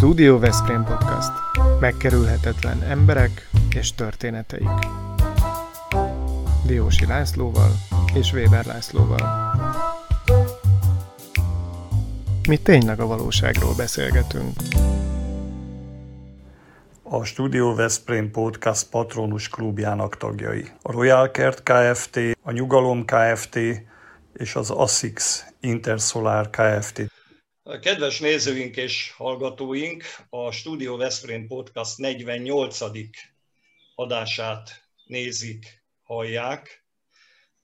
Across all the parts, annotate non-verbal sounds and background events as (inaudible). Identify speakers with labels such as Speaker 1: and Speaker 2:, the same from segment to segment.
Speaker 1: Studio Veszprém Podcast. Megkerülhetetlen emberek és történeteik. Diósi Lászlóval és Weber Lászlóval. Mi tényleg a valóságról beszélgetünk.
Speaker 2: A Studio Veszprém Podcast patronus klubjának tagjai. A Royal Kert Kft., a Nyugalom Kft. és az ASICS Intersolar Kft.
Speaker 3: Kedves nézőink és hallgatóink, a Studio Veszprém Podcast 48. adását nézik, hallják,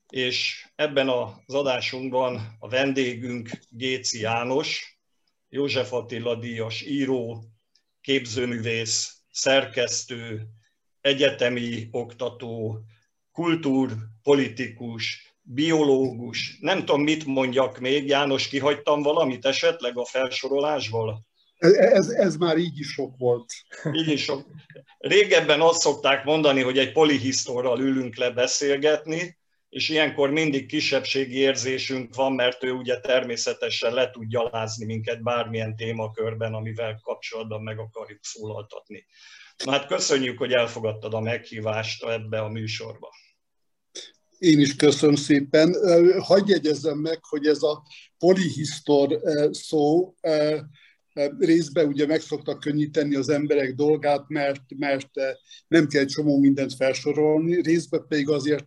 Speaker 3: és ebben az adásunkban a vendégünk Géci János, József Attila díjas író, képzőművész, szerkesztő, egyetemi oktató, kultúrpolitikus, biológus, nem tudom, mit mondjak még. János, kihagytam valamit esetleg a felsorolásból?
Speaker 4: Ez, ez, ez már így is sok volt.
Speaker 3: Így is sok. Régebben azt szokták mondani, hogy egy polihisztorral ülünk le beszélgetni, és ilyenkor mindig kisebbségi érzésünk van, mert ő ugye természetesen le tud gyalázni minket bármilyen témakörben, amivel kapcsolatban meg akarjuk szólaltatni. Na hát köszönjük, hogy elfogadtad a meghívást ebbe a műsorba.
Speaker 4: Én is köszönöm szépen. Hagyj jegyezzem meg, hogy ez a polihisztor szó részben ugye meg szoktak könnyíteni az emberek dolgát, mert, mert nem kell egy csomó mindent felsorolni, részben pedig azért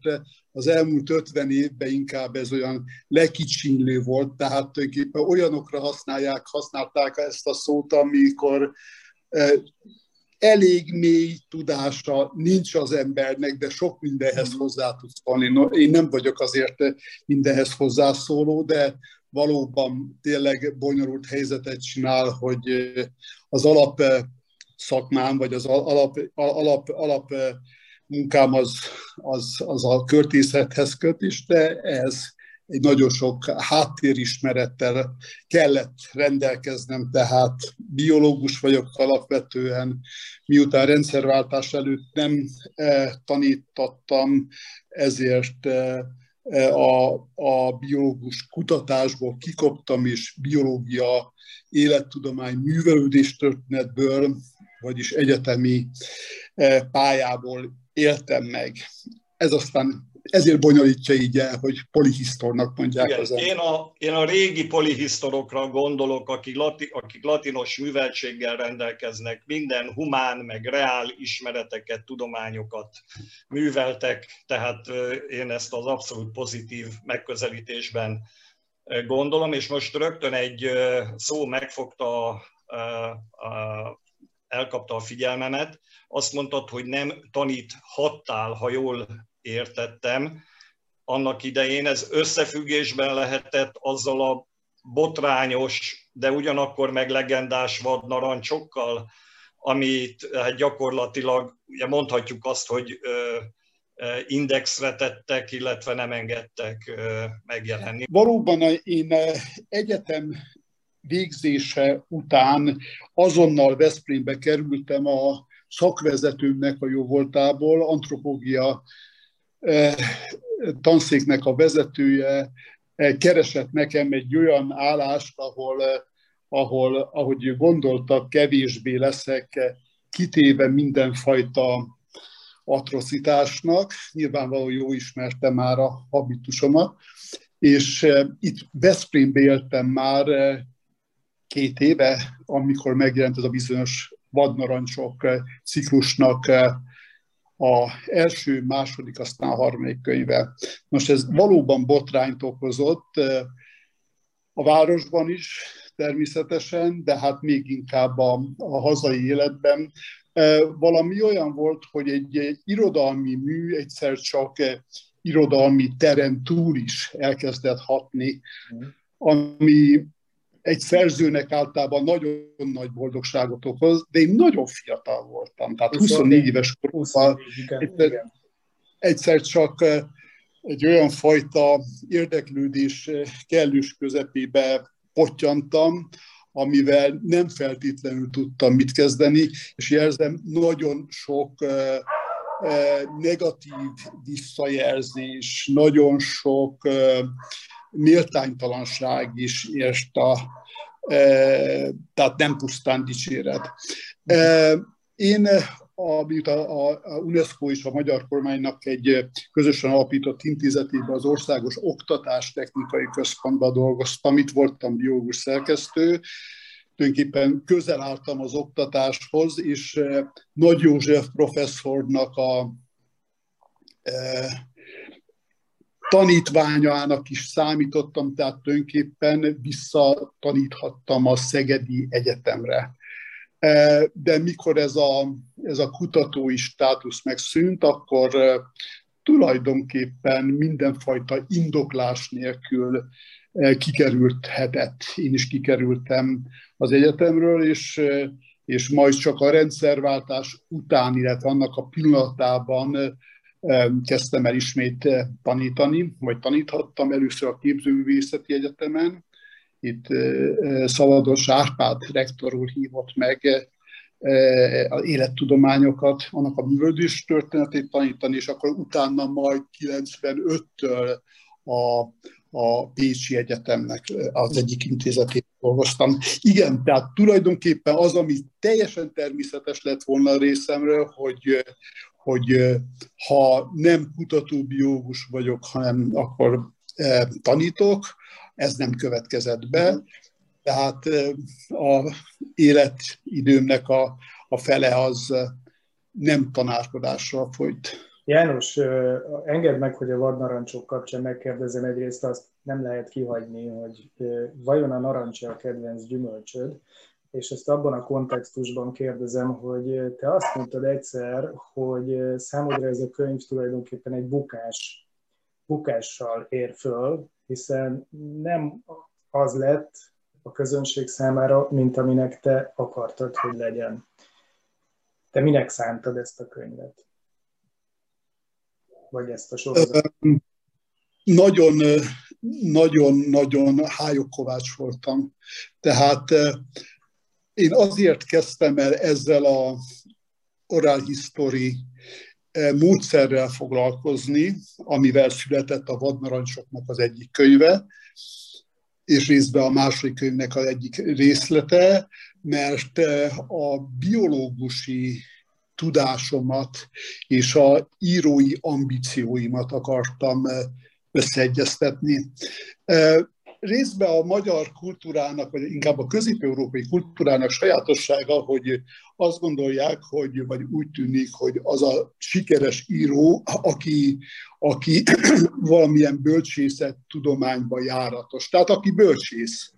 Speaker 4: az elmúlt 50 évben inkább ez olyan lekicsinlő volt, tehát tulajdonképpen olyanokra használják, használták ezt a szót, amikor elég mély tudása nincs az embernek, de sok mindenhez mm. hozzá tudsz szólni. Én nem vagyok azért mindenhez hozzászóló, de valóban tényleg bonyolult helyzetet csinál, hogy az alap szakmám, vagy az alap, alap, alap munkám az, az, az a költészethez köt is, de ez egy nagyon sok háttérismerettel kellett rendelkeznem, tehát biológus vagyok alapvetően, miután rendszerváltás előtt nem e, tanítattam, ezért e, a, a biológus kutatásból kikoptam, és biológia, élettudomány, művelődés történetből, vagyis egyetemi e, pályából éltem meg. Ez aztán ezért bonyolítja így el, hogy polihisztornak mondják
Speaker 3: Igen,
Speaker 4: az
Speaker 3: én a, én a régi polihisztorokra gondolok, akik, lati, akik latinos műveltséggel rendelkeznek, minden humán, meg reál ismereteket, tudományokat műveltek, tehát én ezt az abszolút pozitív megközelítésben gondolom, és most rögtön egy szó megfogta, elkapta a figyelmemet, azt mondtad, hogy nem tanít hattál, ha jól értettem, annak idején ez összefüggésben lehetett azzal a botrányos, de ugyanakkor meg legendás vadnarancsokkal, amit hát gyakorlatilag ugye mondhatjuk azt, hogy indexre tettek, illetve nem engedtek megjelenni.
Speaker 4: Valóban én egyetem végzése után azonnal Veszprémbe kerültem a szakvezetőmnek a jó voltából, antropológia tanszéknek a vezetője keresett nekem egy olyan állást, ahol, ahol ahogy gondoltak, kevésbé leszek kitéve mindenfajta atrocitásnak. Nyilvánvalóan jó ismertem már a habitusomat, és itt Veszprémbe éltem már két éve, amikor megjelent ez a bizonyos vadnarancsok ciklusnak a első, második, aztán a harmadik könyve. Most ez valóban botrányt okozott a városban is természetesen, de hát még inkább a, a hazai életben. Valami olyan volt, hogy egy, egy irodalmi mű egyszer csak irodalmi teren túl is elkezdett hatni, mm. ami egy szerzőnek általában nagyon nagy boldogságot okoz, de én nagyon fiatal voltam, tehát 24 éves koromban egyszer, egyszer csak eh, egy olyan fajta érdeklődés eh, kellős közepébe pottyantam, amivel nem feltétlenül tudtam mit kezdeni, és jelzem, nagyon sok eh, negatív visszajelzés, nagyon sok méltánytalanság is ért a, tehát nem pusztán dicséret. Én amit a, a UNESCO és a magyar kormánynak egy közösen alapított intézetében az Országos Oktatás Technikai Központban dolgoztam, itt voltam biológus szerkesztő, tulajdonképpen közel álltam az oktatáshoz, és Nagy József professzornak a tanítványának is számítottam, tehát tulajdonképpen visszataníthattam a Szegedi Egyetemre. E, de mikor ez a, ez a kutatói státusz megszűnt, akkor e, tulajdonképpen mindenfajta indoklás nélkül e, kikerülhetett. Én is kikerültem az egyetemről, és, és majd csak a rendszerváltás után, illetve annak a pillanatában kezdtem el ismét tanítani, vagy taníthattam először a képzőművészeti egyetemen. Itt Szalados Árpád rektor úr hívott meg az élettudományokat, annak a művöldés történetét tanítani, és akkor utána majd 95-től a, a Pécsi Egyetemnek az egyik intézetét dolgoztam. Igen, tehát tulajdonképpen az, ami teljesen természetes lett volna a részemről, hogy, hogy ha nem kutatóbiológus vagyok, hanem akkor tanítok, ez nem következett be. Tehát a életidőmnek a, a fele az nem tanárkodással folyt.
Speaker 5: János, engedd meg, hogy a vadnarancsok kapcsán megkérdezem egyrészt azt, nem lehet kihagyni, hogy vajon a narancs a kedvenc gyümölcsöd, és ezt abban a kontextusban kérdezem, hogy te azt mondtad egyszer, hogy számodra ez a könyv tulajdonképpen egy bukás, bukással ér föl, hiszen nem az lett a közönség számára, mint aminek te akartad, hogy legyen. Te minek szántad ezt a könyvet? Vagy ezt a sorozatot?
Speaker 4: Nagyon, nagyon, nagyon hájokkovács voltam. Tehát én azért kezdtem el ezzel a oral history eh, módszerrel foglalkozni, amivel született a vadnarancsoknak az egyik könyve, és részben a második könyvnek az egyik részlete, mert eh, a biológusi tudásomat és a írói ambícióimat akartam eh, összeegyeztetni részben a magyar kultúrának, vagy inkább a közép-európai kultúrának sajátossága, hogy azt gondolják, hogy, vagy úgy tűnik, hogy az a sikeres író, aki, aki (clears throat) valamilyen bölcsészet tudományban járatos. Tehát aki bölcsész.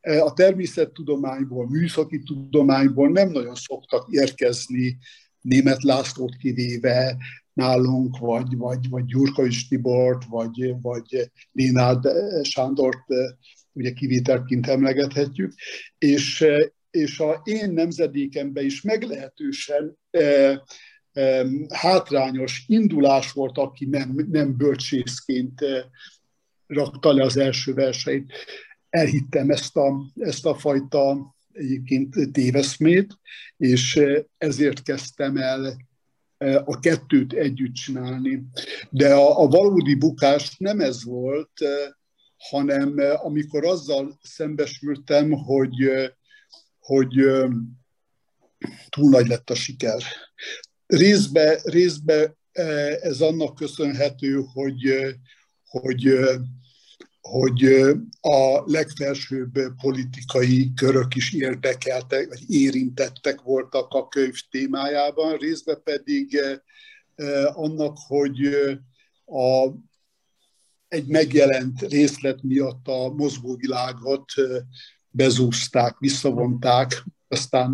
Speaker 4: A természettudományból, műszaki tudományból nem nagyon szoktak érkezni német Lászlót kivéve, nálunk, vagy, vagy, vagy Gyurkovics Tibort, vagy, vagy Lénárd Sándort ugye kivételként emlegethetjük, és, és a én nemzedékemben is meglehetősen e, e, hátrányos indulás volt, aki nem, nem bölcsészként rakta le az első verseit. Elhittem ezt a, ezt a fajta egyébként téveszmét, és ezért kezdtem el a kettőt együtt csinálni. De a, a valódi bukás nem ez volt, hanem amikor azzal szembesültem, hogy, hogy túl nagy lett a siker. Részbe, részbe ez annak köszönhető, hogy, hogy hogy a legfelsőbb politikai körök is érdekeltek, vagy érintettek voltak a könyv témájában, részben pedig annak, hogy a, egy megjelent részlet miatt a mozgóvilágot bezúzták, visszavonták, aztán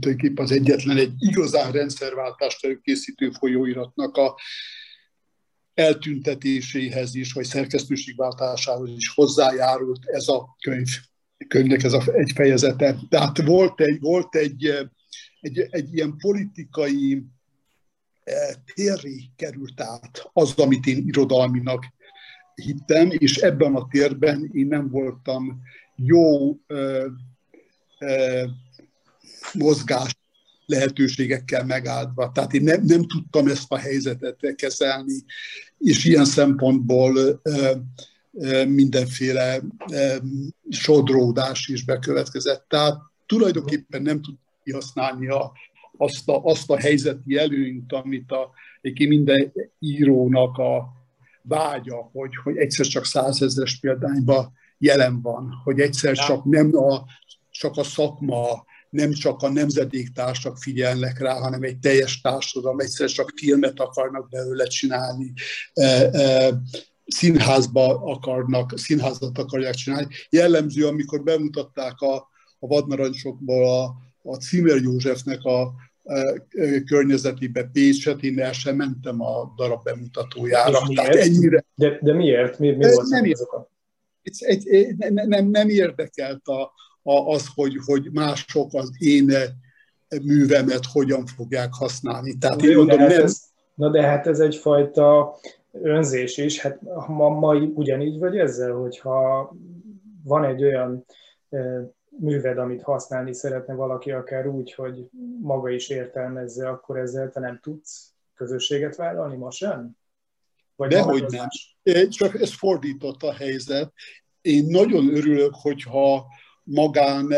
Speaker 4: tulajdonképpen az egyetlen egy igazán rendszerváltást előkészítő folyóiratnak a eltüntetéséhez is, vagy szerkesztőségváltásához is hozzájárult ez a könyv, könyvnek ez a egy fejezete. Tehát volt egy, volt egy, egy, egy ilyen politikai eh, térri került át az, amit én irodalminak hittem, és ebben a térben én nem voltam jó ö, ö, mozgás lehetőségekkel megáldva. Tehát én nem, nem tudtam ezt a helyzetet kezelni, és ilyen szempontból mindenféle sodródás is bekövetkezett. Tehát tulajdonképpen nem tud kihasználni a, azt, a, azt a helyzeti előnyt, amit a, minden írónak a vágya, hogy, hogy egyszer csak százezres példányban jelen van, hogy egyszer csak nem a, csak a szakma, nem csak a nemzedéktársak figyelnek rá, hanem egy teljes társadalom, egyszer csak filmet akarnak belőle csinálni, színházba akarnak, színházat akarják csinálni. Jellemző, amikor bemutatták a, a vadnarancsokból a, a Címer Józsefnek a, a környezetébe Pécset, én el sem mentem a darab bemutatójára.
Speaker 5: Tehát ennyire... De, de miért? Mi, mi volt
Speaker 4: nem, egy, nem, nem, nem érdekelt a, az, hogy, hogy mások az én művemet hogyan fogják használni. Tehát én mondom,
Speaker 5: hát nem... Ez, na de hát ez egyfajta önzés is. Hát ma, ma ugyanígy vagy ezzel, hogyha van egy olyan műved, amit használni szeretne valaki, akár úgy, hogy maga is értelmezze, akkor ezzel te nem tudsz közösséget vállalni ma sem?
Speaker 4: Vagy Dehogy nem. Csak ez fordított a helyzet. Én nagyon örülök, hogyha magán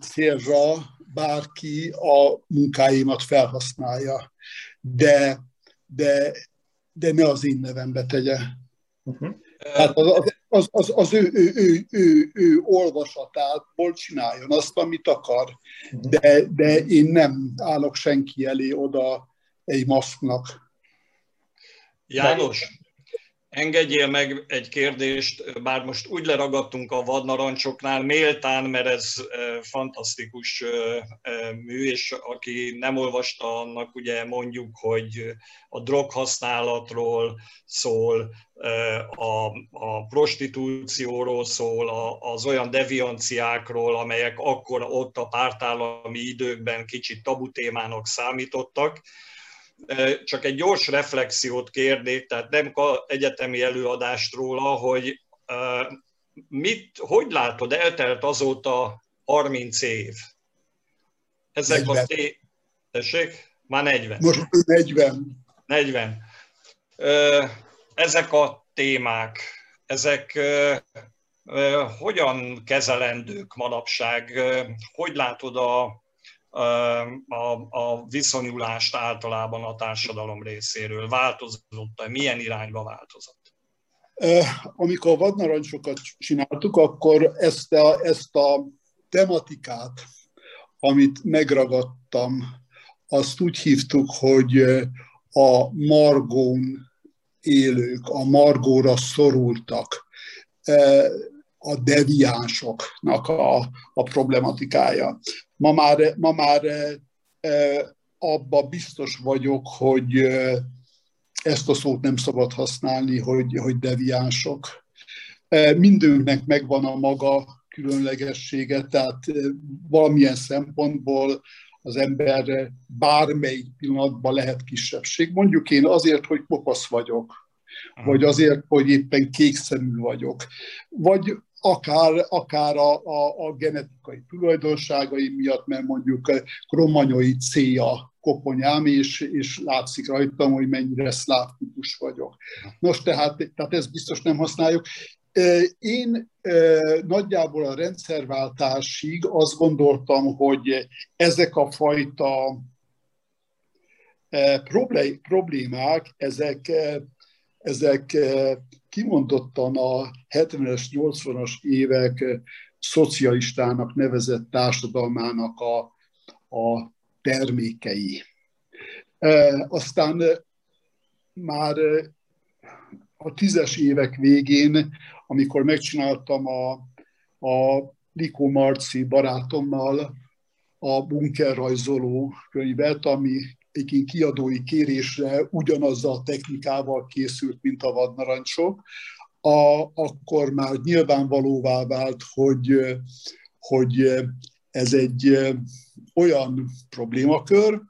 Speaker 4: célra bárki a munkáimat felhasználja, de, de, de ne az én nevembe tegye. Uh-huh. Hát az, az, az, az ő, ő, ő, ő, ő olvasatából csináljon azt, amit akar, uh-huh. de, de én nem állok senki elé oda egy maszknak.
Speaker 3: János, Engedjél meg egy kérdést, bár most úgy leragadtunk a vadnarancsoknál, méltán, mert ez fantasztikus mű, és aki nem olvasta, annak ugye mondjuk, hogy a droghasználatról szól, a, a prostitúcióról szól, az olyan devianciákról, amelyek akkor ott a pártállami időkben kicsit tabu témának számítottak, csak egy gyors reflexiót kérnék, tehát nem egyetemi előadást róla, hogy mit, hogy látod, eltelt azóta 30 év. Ezek 40. a té... Tessék? Már 40.
Speaker 4: Most 40.
Speaker 3: 40. Ezek a témák, ezek hogyan kezelendők manapság? Hogy látod a, a, a viszonyulást általában a társadalom részéről? Változott-e? Milyen irányba változott?
Speaker 4: Amikor a vadnarancsokat csináltuk, akkor ezt a, ezt a tematikát, amit megragadtam, azt úgy hívtuk, hogy a margón élők, a margóra szorultak, a deviánsoknak a, a problematikája. Ma már, ma már e, e, abba biztos vagyok, hogy e, ezt a szót nem szabad használni, hogy, hogy deviánsok. Mindünknek megvan a maga különlegessége, tehát valamilyen szempontból az ember bármelyik pillanatban lehet kisebbség. Mondjuk én azért, hogy kopasz vagyok, vagy azért, hogy éppen kékszemű vagyok, vagy akár, akár a, a, a genetikai tulajdonságai miatt, mert mondjuk kromanyoi célja koponyám, és, és látszik rajtam, hogy mennyire szláv típus vagyok. Nos, tehát, tehát ezt biztos nem használjuk. Én nagyjából a rendszerváltásig azt gondoltam, hogy ezek a fajta problémák, ezek, ezek kimondottan a 70-es, 80-as évek szocialistának nevezett társadalmának a, a termékei. E, aztán már a tízes évek végén, amikor megcsináltam a, a Likó Marci barátommal a bunkerrajzoló könyvet, ami egy kiadói kérésre ugyanazzal a technikával készült, mint a vadnarancsok, a, akkor már nyilvánvalóvá vált, hogy, hogy ez egy olyan problémakör,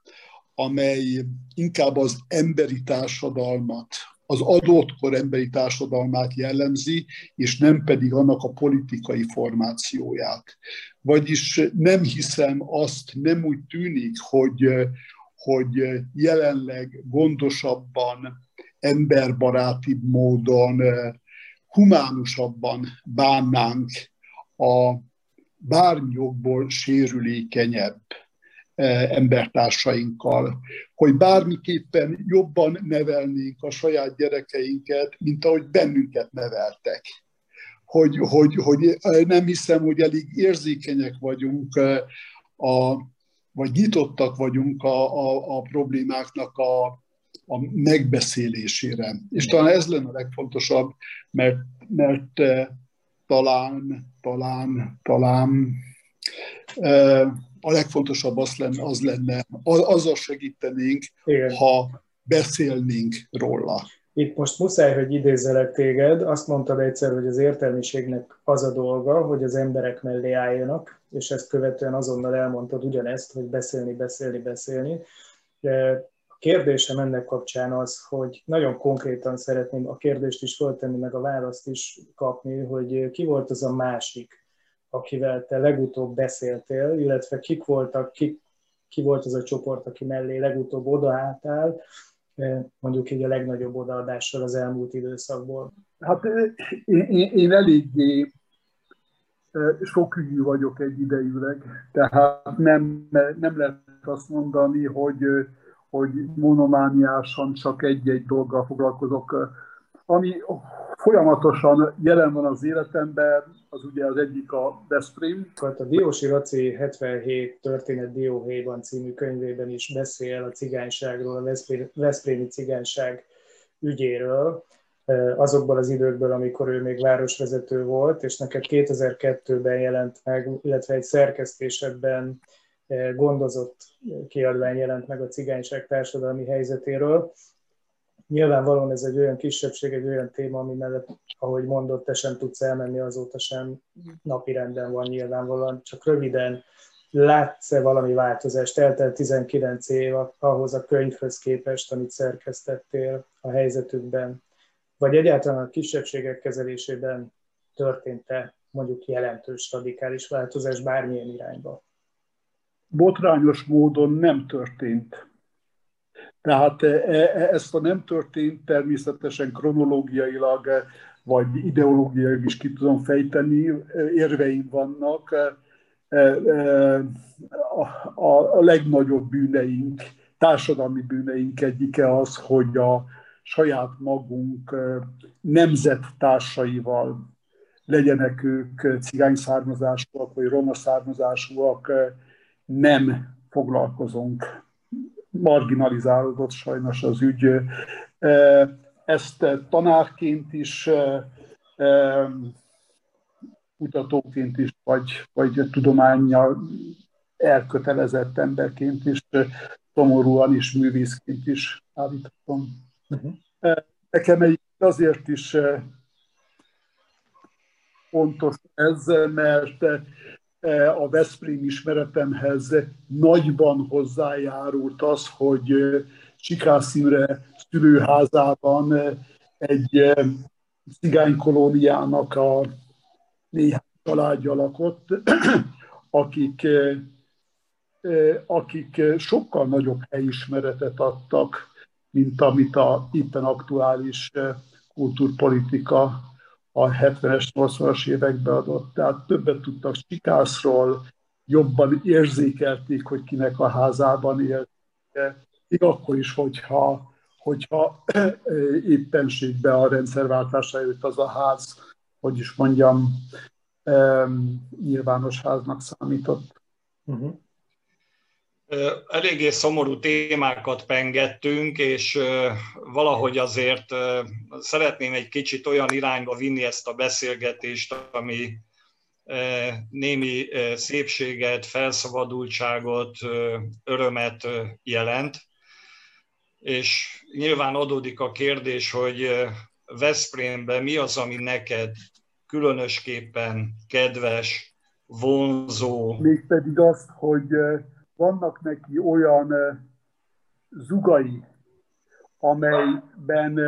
Speaker 4: amely inkább az emberi társadalmat, az adottkor emberi társadalmát jellemzi, és nem pedig annak a politikai formációját. Vagyis nem hiszem azt, nem úgy tűnik, hogy, hogy jelenleg gondosabban, emberbarátibb módon humánusabban bánnánk a bármi jogból sérülékenyebb embertársainkkal, hogy bármiképpen jobban nevelnénk a saját gyerekeinket, mint ahogy bennünket neveltek. Hogy, hogy, hogy nem hiszem, hogy elég érzékenyek vagyunk, a, vagy nyitottak vagyunk a, a, a problémáknak a, a megbeszélésére. És talán ez lenne a legfontosabb, mert, mert talán, talán, talán a legfontosabb az lenne, az lenne azzal segítenénk, Igen. ha beszélnénk róla.
Speaker 5: Itt most muszáj, hogy idézelek téged. Azt mondtad egyszer, hogy az értelmiségnek az a dolga, hogy az emberek mellé álljanak, és ezt követően azonnal elmondtad ugyanezt, hogy beszélni, beszélni, beszélni. A kérdésem ennek kapcsán az, hogy nagyon konkrétan szeretném a kérdést is föltenni, meg a választ is kapni, hogy ki volt az a másik, akivel te legutóbb beszéltél, illetve kik voltak, ki, ki volt az a csoport, aki mellé legutóbb odaálltál, mondjuk így a legnagyobb odaadással az elmúlt időszakból?
Speaker 4: Hát én, én eléggé sokügyű vagyok egyidejűleg, tehát nem, nem lehet azt mondani, hogy, hogy monomániásan csak egy-egy dolggal foglalkozok. Ami folyamatosan jelen van az életemben, az ugye az egyik a Veszprém.
Speaker 5: Hát a Diósi Raci 77 történet Dióhéjban című könyvében is beszél a cigányságról, a Veszprémi cigányság ügyéről, azokból az időkből, amikor ő még városvezető volt, és neked 2002-ben jelent meg, illetve egy szerkesztésedben gondozott kiadvány jelent meg a cigányság társadalmi helyzetéről. Nyilvánvalóan ez egy olyan kisebbség, egy olyan téma, ami mellett, ahogy mondott, te sem tudsz elmenni, azóta sem napi renden van nyilvánvalóan. Csak röviden, látsz-e valami változást? Eltelt 19 év ahhoz a könyvhöz képest, amit szerkesztettél a helyzetükben? Vagy egyáltalán a kisebbségek kezelésében történt-e mondjuk jelentős radikális változás bármilyen irányba?
Speaker 4: Botrányos módon nem történt tehát e, e, ezt a nem történt természetesen kronológiailag vagy ideológiailag is ki tudom fejteni, érveim vannak. E, a, a legnagyobb bűneink, társadalmi bűneink egyike az, hogy a saját magunk nemzettársaival legyenek ők cigány származásúak, vagy roma származásúak, nem foglalkozunk marginalizálódott sajnos az ügy. Ezt tanárként is, kutatóként is, vagy, vagy tudományjal elkötelezett emberként is, szomorúan is, művészként is állíthatom. Uh-huh. Nekem egy azért is fontos ez, mert a Veszprém ismeretemhez nagyban hozzájárult az, hogy Csikász Imre szülőházában egy cigánykolóniának a néhány családja lakott, (clears throat) akik, akik sokkal nagyobb helyismeretet adtak, mint amit a éppen aktuális kultúrpolitika a 70-es, 80-as években adott. Tehát többet tudtak Sikászról, jobban érzékelték, hogy kinek a házában él. Még akkor is, hogyha, hogyha éppenségben a rendszerváltása előtt az a ház, hogy is mondjam, nyilvános háznak számított. Uh-huh
Speaker 3: eléggé szomorú témákat pengettünk, és valahogy azért szeretném egy kicsit olyan irányba vinni ezt a beszélgetést, ami némi szépséget, felszabadultságot, örömet jelent. És nyilván adódik a kérdés, hogy Veszprémben mi az, ami neked különösképpen kedves, vonzó.
Speaker 4: Mégpedig azt, hogy vannak neki olyan zugai, amelyben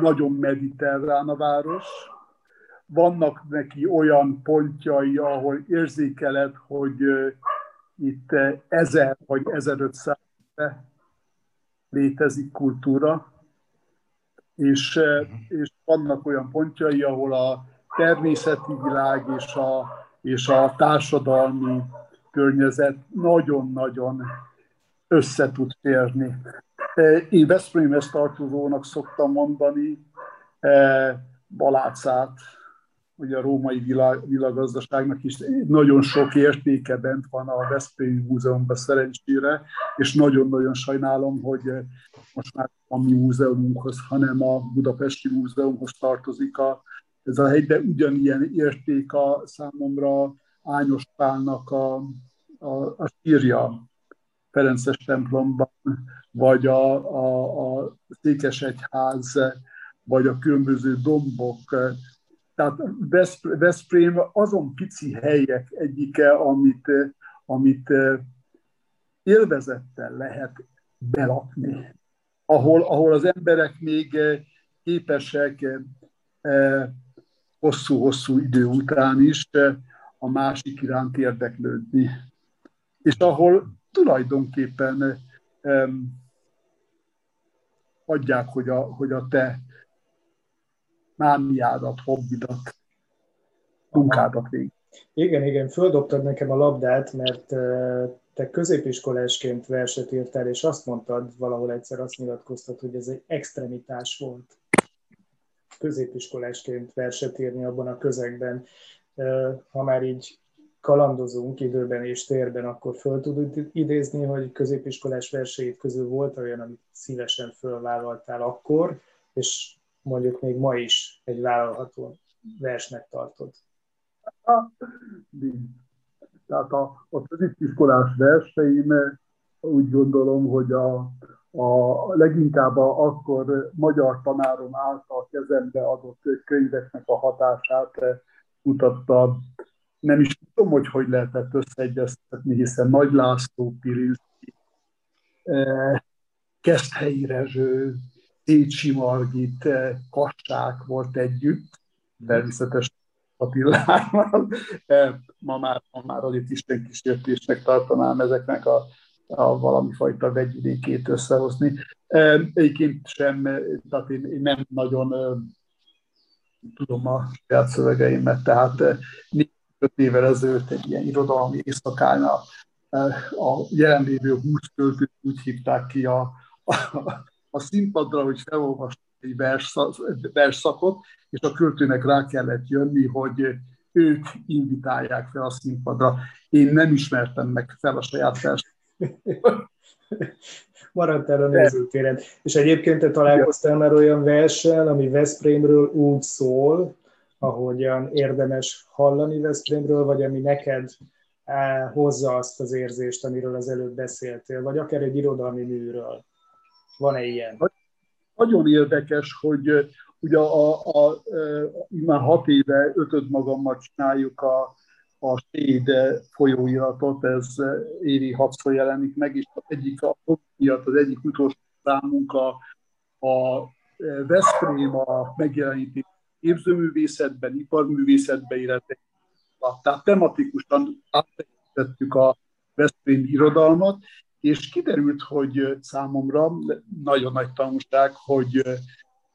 Speaker 4: nagyon mediterrán a város, vannak neki olyan pontjai, ahol érzékeled, hogy itt 1000 vagy 1500 létezik kultúra, és, és vannak olyan pontjai, ahol a természeti világ és a, és a társadalmi környezet nagyon-nagyon össze tud férni. Én Veszprémhez tartozónak szoktam mondani Balácát, ugye a római világ, világgazdaságnak is nagyon sok értéke bent van a Veszprémi Múzeumban szerencsére, és nagyon-nagyon sajnálom, hogy most már a mi múzeumunkhoz, hanem a Budapesti Múzeumhoz tartozik a, ez a hegy, de ugyanilyen érték a számomra Ányos Pálnak a, a, a sírja Ferences templomban, vagy a, a, a Székesegyház, vagy a különböző dombok. Tehát Veszprém azon pici helyek egyike, amit, amit élvezettel lehet belakni, ahol, ahol az emberek még képesek hosszú-hosszú idő után is a másik iránt érdeklődni. És ahol tulajdonképpen um, adják, hogy a, hogy a te mániádat, hobbidat, munkádat végig.
Speaker 5: Igen, igen, földobtad nekem a labdát, mert te középiskolásként verset írtál, és azt mondtad, valahol egyszer azt nyilatkoztad, hogy ez egy extremitás volt középiskolásként verset írni abban a közegben. Ha már így kalandozunk időben és térben, akkor föl tudod idézni, hogy középiskolás verseit közül volt olyan, amit szívesen fölvállaltál akkor, és mondjuk még ma is egy vállalható versnek tartod.
Speaker 4: Tehát a, a középiskolás verseim úgy gondolom, hogy a, a leginkább a, akkor magyar tanárom által kezembe adott könyveknek a hatását mutatta nem is tudom, hogy hogy lehetett összeegyeztetni, hiszen Nagy László, Pirinszki, eh, Keszthelyi Rezső, Técsi Margit, eh, Kassák volt együtt, természetesen Attilával. Eh, ma már, ma már azért Isten kísértésnek tartanám ezeknek a, a valami fajta vegyvidékét összehozni. Egyébként sem, tehát én, én nem nagyon tudom a saját szövegeimet, tehát öt évvel ezelőtt egy ilyen irodalmi éjszakán a, a jelenlévő húsz költőt úgy hívták ki a, a, a színpadra, hogy felolvastak egy versszakot, és a költőnek rá kellett jönni, hogy ők invitálják fel a színpadra. Én nem ismertem meg fel a saját vers.
Speaker 5: El a nézőtéren. És egyébként te találkoztál már olyan verssel, ami Veszprémről úgy szól, ahogyan érdemes hallani Veszprémről, vagy ami neked eh, hozza azt az érzést, amiről az előbb beszéltél, vagy akár egy irodalmi műről. Van-e ilyen?
Speaker 4: Nagyon érdekes, hogy eh, ugye a, a, a, eh, már hat éve ötöd magammal csináljuk a, a Séd folyóiratot, ez évi hatszor jelenik meg, és az egyik a miatt az egyik utolsó számunk a, a Veszprém a megjelenítés képzőművészetben, iparművészetben, illetve tehát tematikusan áttekintettük a Veszprém irodalmat, és kiderült, hogy számomra nagyon nagy tanulság, hogy,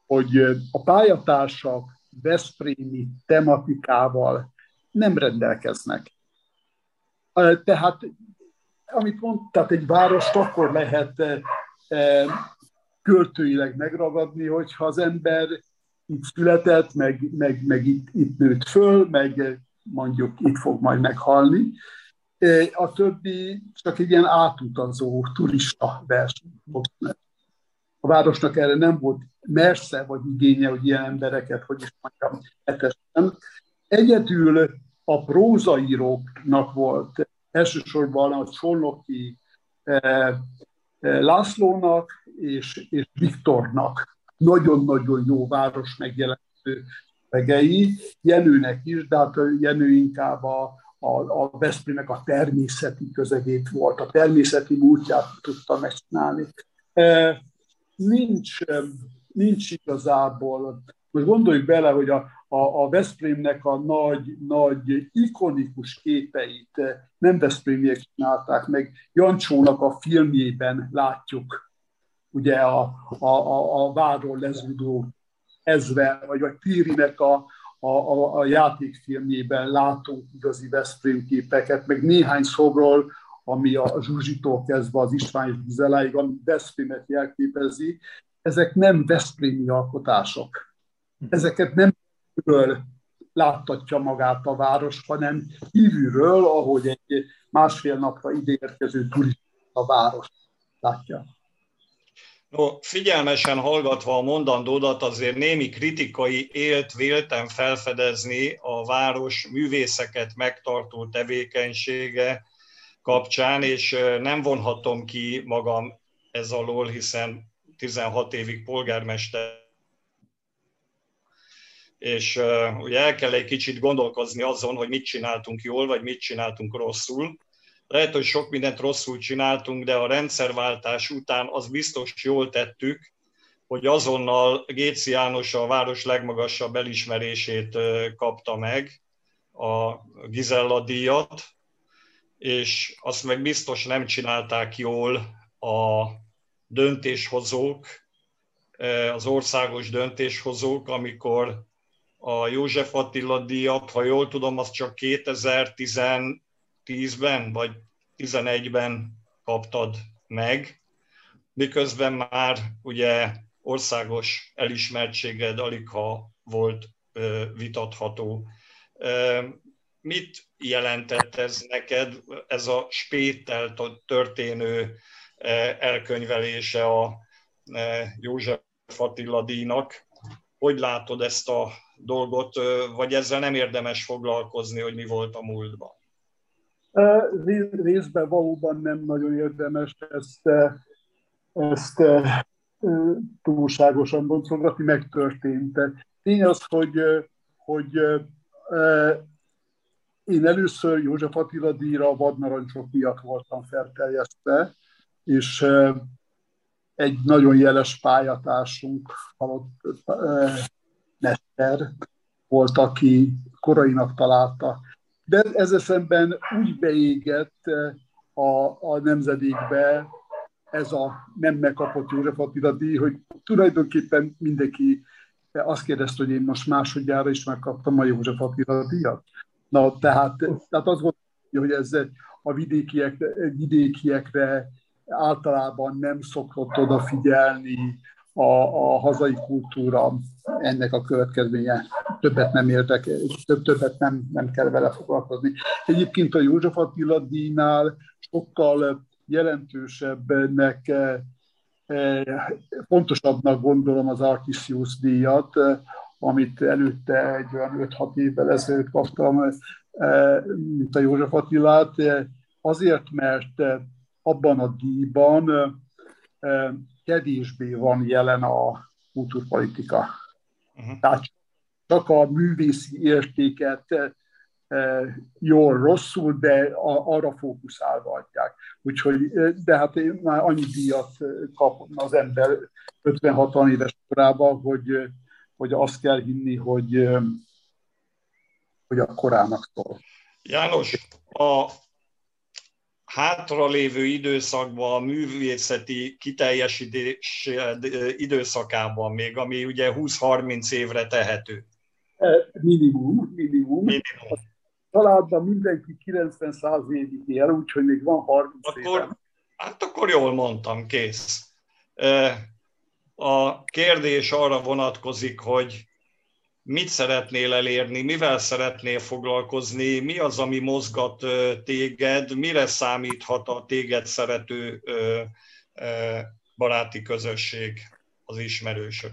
Speaker 4: hogy a pályatársak Veszprémi tematikával nem rendelkeznek. Tehát, amit mondtad, egy várost akkor lehet költőileg megragadni, hogyha az ember itt született, meg, meg, meg itt, itt nőtt föl, meg mondjuk itt fog majd meghalni. A többi csak egy ilyen átutazó turista verseny. A városnak erre nem volt mersze, vagy igénye, hogy ilyen embereket, hogy is mondjam, etessen. Egyedül a prózaíróknak volt. Elsősorban a Csolnoki eh, Lászlónak és, és Viktornak. Nagyon-nagyon jó város megjelentő szövegei, Jenőnek is, de hát Jenő inkább a, a, a Veszprémnek a természeti közegét volt, a természeti múltját tudta megcsinálni. E, nincs, nincs igazából, most gondoljuk bele, hogy a, a, a Veszprémnek a nagy, nagy ikonikus képeit nem Veszprémiek csinálták meg, Jancsónak a filmjében látjuk ugye a, a, a, a várról lezúdó ezre, vagy, vagy Pirinek a, a, a, a játékfilmjében látunk igazi Veszprém képeket, meg néhány szobról, ami a Zsuzsitól kezdve az István és Gizeláig, ami Veszprémet jelképezi, ezek nem Veszprémi alkotások. Ezeket nem láttatja magát a város, hanem kívülről, ahogy egy másfél napra ideérkező turista a város látja.
Speaker 3: No, figyelmesen hallgatva a mondandódat, azért némi kritikai élt véltem felfedezni a város művészeket megtartó tevékenysége kapcsán, és nem vonhatom ki magam ez alól, hiszen 16 évig polgármester és uh, ugye el kell egy kicsit gondolkozni azon, hogy mit csináltunk jól, vagy mit csináltunk rosszul. Lehet, hogy sok mindent rosszul csináltunk, de a rendszerváltás után az biztos jól tettük, hogy azonnal Géci János a város legmagasabb elismerését kapta meg, a Gizella díjat, és azt meg biztos nem csinálták jól a döntéshozók, az országos döntéshozók, amikor a József Attila díjat, ha jól tudom, az csak 2010-ben vagy 2011-ben kaptad meg, miközben már ugye országos elismertséged alig ha volt vitatható. Mit jelentett ez neked, ez a spéttel történő elkönyvelése a József Attila díjnak? Hogy látod ezt a dolgot, vagy ezzel nem érdemes foglalkozni, hogy mi volt a múltban?
Speaker 4: Részben valóban nem nagyon érdemes ezt, ezt túlságosan boncolgatni, megtörtént. Tény az, hogy, hogy én először József Attila díjra a vadnarancsok miatt voltam felterjesztve, és egy nagyon jeles pályatársunk halott Nester volt, aki korainak találta. De ezzel szemben úgy beégett a, a nemzedékbe ez a nem megkapott József Attila díj, hogy tulajdonképpen mindenki azt kérdezte, hogy én most másodjára is megkaptam a József Attila díjat. Na, tehát, tehát azt gondolom, hogy ez a vidékiek, vidékiekre általában nem szokott odafigyelni a, a hazai kultúra ennek a következménye. Többet nem értek, több, többet nem, nem kell vele foglalkozni. Egyébként a József Attila díjnál sokkal jelentősebbnek, eh, fontosabbnak gondolom az Artisius díjat, amit előtte egy olyan 5-6 évvel ezelőtt kaptam, eh, mint a József Attilát, azért, mert abban a díjban eh, kevésbé van jelen a kultúrpolitika. Uh-huh. Tehát csak a művészi értéket jól, rosszul, de arra fókuszálva adják. Úgyhogy, de hát már annyi díjat kap az ember 50-60 éves korában, hogy, hogy azt kell hinni, hogy, hogy a korának szól.
Speaker 3: János, a hátralévő időszakban, a művészeti kiteljesítés időszakában még, ami ugye 20-30 évre tehető.
Speaker 4: Minimum, minimum. minimum. A családban mindenki 90-100 évig él, úgyhogy még van 30
Speaker 3: akkor, éve. Hát akkor jól mondtam, kész. A kérdés arra vonatkozik, hogy mit szeretnél elérni, mivel szeretnél foglalkozni, mi az, ami mozgat téged, mire számíthat a téged szerető baráti közösség, az ismerősök?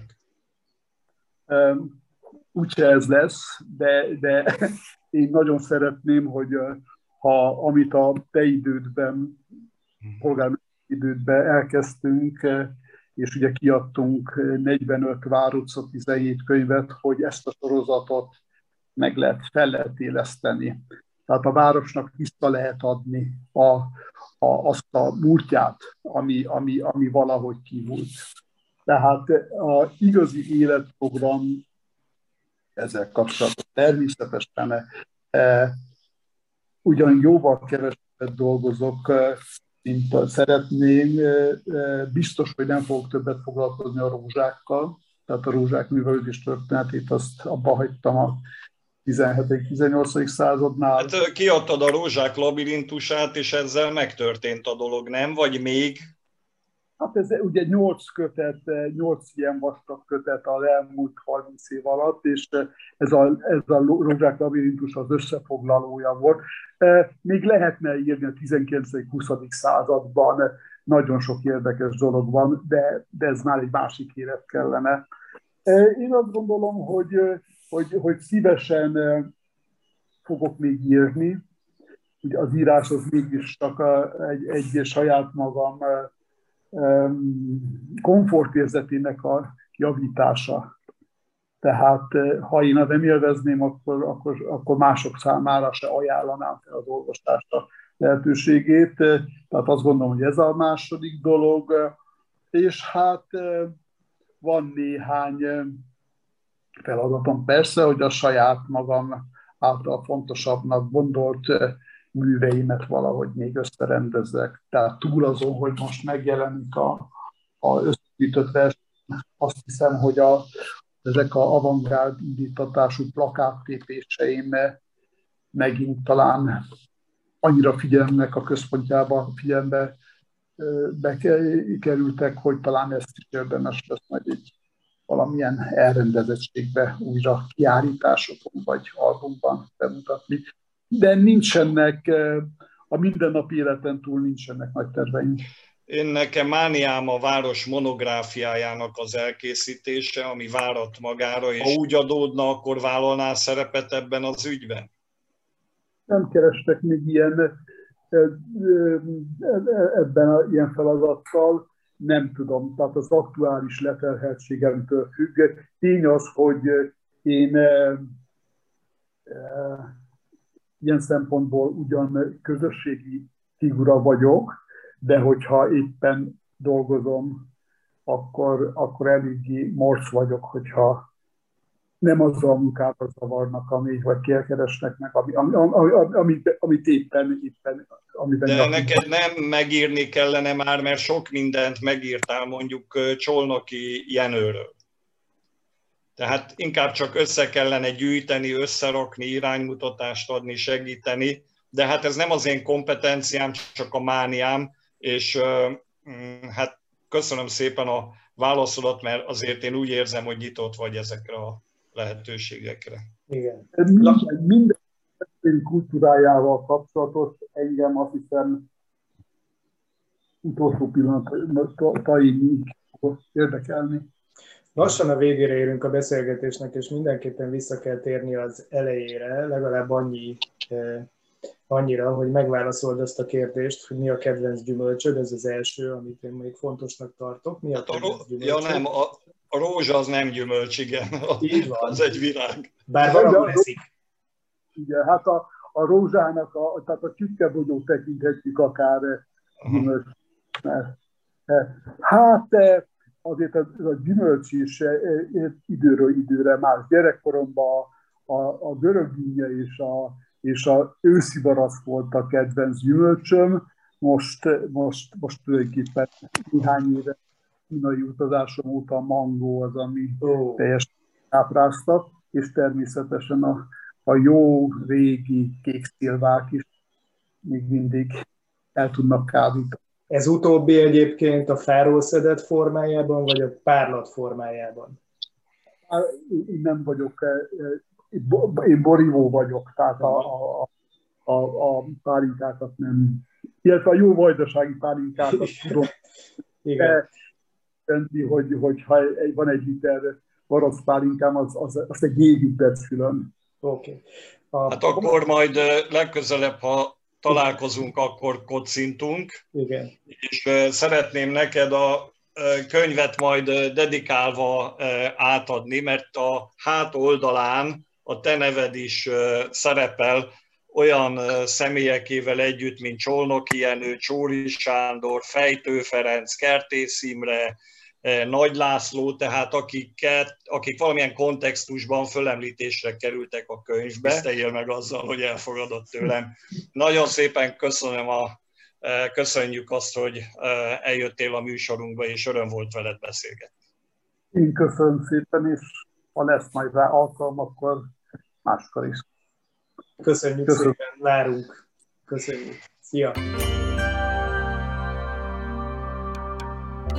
Speaker 4: Úgyse ez lesz, de, de (laughs) én nagyon szeretném, hogy ha amit a te idődben, polgármester idődben elkezdtünk, és ugye kiadtunk 45 várutca 17 könyvet, hogy ezt a sorozatot meg lehet, fel lehet éleszteni. Tehát a városnak vissza lehet adni a, a, azt a múltját, ami, ami, ami valahogy kivult. Tehát a igazi életprogram ezzel kapcsolatban természetesen e, ugyan jóval kevesebbet dolgozok, mint szeretném. Biztos, hogy nem fogok többet foglalkozni a rózsákkal, tehát a rózsák művelődés történetét azt abba hagytam a 17.-18. századnál.
Speaker 3: Hát kiadtad a rózsák labirintusát, és ezzel megtörtént a dolog, nem? Vagy még?
Speaker 4: Hát ez ugye 8 kötet, 8 ilyen vastag kötet az elmúlt 30 év alatt, és ez a, ez a rózsák labirintus az összefoglalója volt. Még lehetne írni a 19.-20. században, nagyon sok érdekes dolog van, de, de ez már egy másik élet kellene. Én azt gondolom, hogy hogy, hogy szívesen fogok még írni. Ugye az írás az mégis csak a, egy, egy saját magam komfortérzetének a javítása. Tehát ha én nem élvezném, akkor, akkor, akkor mások számára se ajánlanám fel az olvasást a lehetőségét. Tehát azt gondolom, hogy ez a második dolog. És hát van néhány feladatom. Persze, hogy a saját magam által fontosabbnak gondolt műveimet valahogy még összerendezzek. Tehát túl azon, hogy most megjelenik a, a összegyűjtött verseny, azt hiszem, hogy a, ezek a avantgárd indítatású plakáttépéseim megint talán annyira figyelnek a központjába, figyelembe bekerültek, hogy talán ezt is érdemes lesz majd egy valamilyen elrendezettségbe újra kiállításokon vagy albumban bemutatni. De nincsenek, eh, a mindennapi életen túl nincsenek nagy terveink.
Speaker 3: Én nekem mániám a város monográfiájának az elkészítése, ami várat magára, és ha úgy adódna, akkor vállalnál szerepet ebben az ügyben?
Speaker 4: Nem kerestek még ilyen eh, eh, ebben a ilyen feladattal nem tudom, tehát az aktuális leterheltségemtől függ. Tény az, hogy én ilyen szempontból ugyan közösségi figura vagyok, de hogyha éppen dolgozom, akkor, akkor eléggé morsz vagyok, hogyha nem azzal a munkával zavarnak, ami, vagy keresnek meg, ami, ami, ami, amit, amit éppen, éppen amiben...
Speaker 3: De neked nem megírni kellene már, mert sok mindent megírtál mondjuk Csolnoki Jenőről. Tehát inkább csak össze kellene gyűjteni, összerakni, iránymutatást adni, segíteni, de hát ez nem az én kompetenciám, csak a mániám, és mm, hát köszönöm szépen a válaszodat, mert azért én úgy érzem, hogy nyitott vagy ezekre a lehetőségekre.
Speaker 5: Igen.
Speaker 4: Minden, minden kultúrájával kapcsolatos engem azt hiszem utolsó pillanataimig érdekelni.
Speaker 5: Lassan a végére érünk a beszélgetésnek, és mindenképpen vissza kell térni az elejére, legalább annyi, eh, annyira, hogy megválaszold azt a kérdést, hogy mi a kedvenc gyümölcsöd, ez az első, amit én még fontosnak tartok. Mi a hát
Speaker 3: kedvenc gyümölcsöd? Ja nem, a, a rózsa az nem gyümölcs, igen. Így van. (laughs) Az egy virág.
Speaker 5: Bár valahol eszik.
Speaker 4: Igen, hát a, a rózsának, a, tehát a csükkebogyó tekinthetjük akár gyümölcs. Hát azért ez a gyümölcs is e, időről időre más gyerekkoromban a, a görög és a, és a őszi barasz volt a kedvenc gyümölcsöm, most, most, most tulajdonképpen néhány éve kínai utazásom óta a mangó az, ami oh. teljesen ápráztat, és természetesen a, a jó régi kék szilvák is még mindig el tudnak kábítani.
Speaker 5: Ez utóbbi egyébként a fáról formájában, vagy a párlat formájában?
Speaker 4: Én nem vagyok, eh, eh, én borívó vagyok, tehát a, a, a, a pálinkákat nem, illetve a jó vajdasági pálinkákat tudom. (laughs) Igen jelenti, hogy, hogy ha van egy liter barack pálinkám, az, az, az egy évig tesz külön.
Speaker 5: Oké.
Speaker 3: Okay. Hát akkor majd legközelebb, ha találkozunk, akkor kocintunk.
Speaker 5: Igen.
Speaker 3: És szeretném neked a könyvet majd dedikálva átadni, mert a hát oldalán a te neved is szerepel olyan személyekével együtt, mint Csolnoki Jenő, Csóri Sándor, Fejtő Ferenc, Kertész Imre, Nagy László, tehát akiket, akik valamilyen kontextusban fölemlítésre kerültek a könyvbe. Tiszteljél meg azzal, hogy elfogadott tőlem. Nagyon szépen köszönöm a, köszönjük azt, hogy eljöttél a műsorunkba, és öröm volt veled beszélgetni.
Speaker 4: Én köszönöm szépen, és ha lesz majd rá alkalom, akkor máskor is.
Speaker 6: Köszönjük Köszönöm. szépen, várunk. Köszönjük. Szia!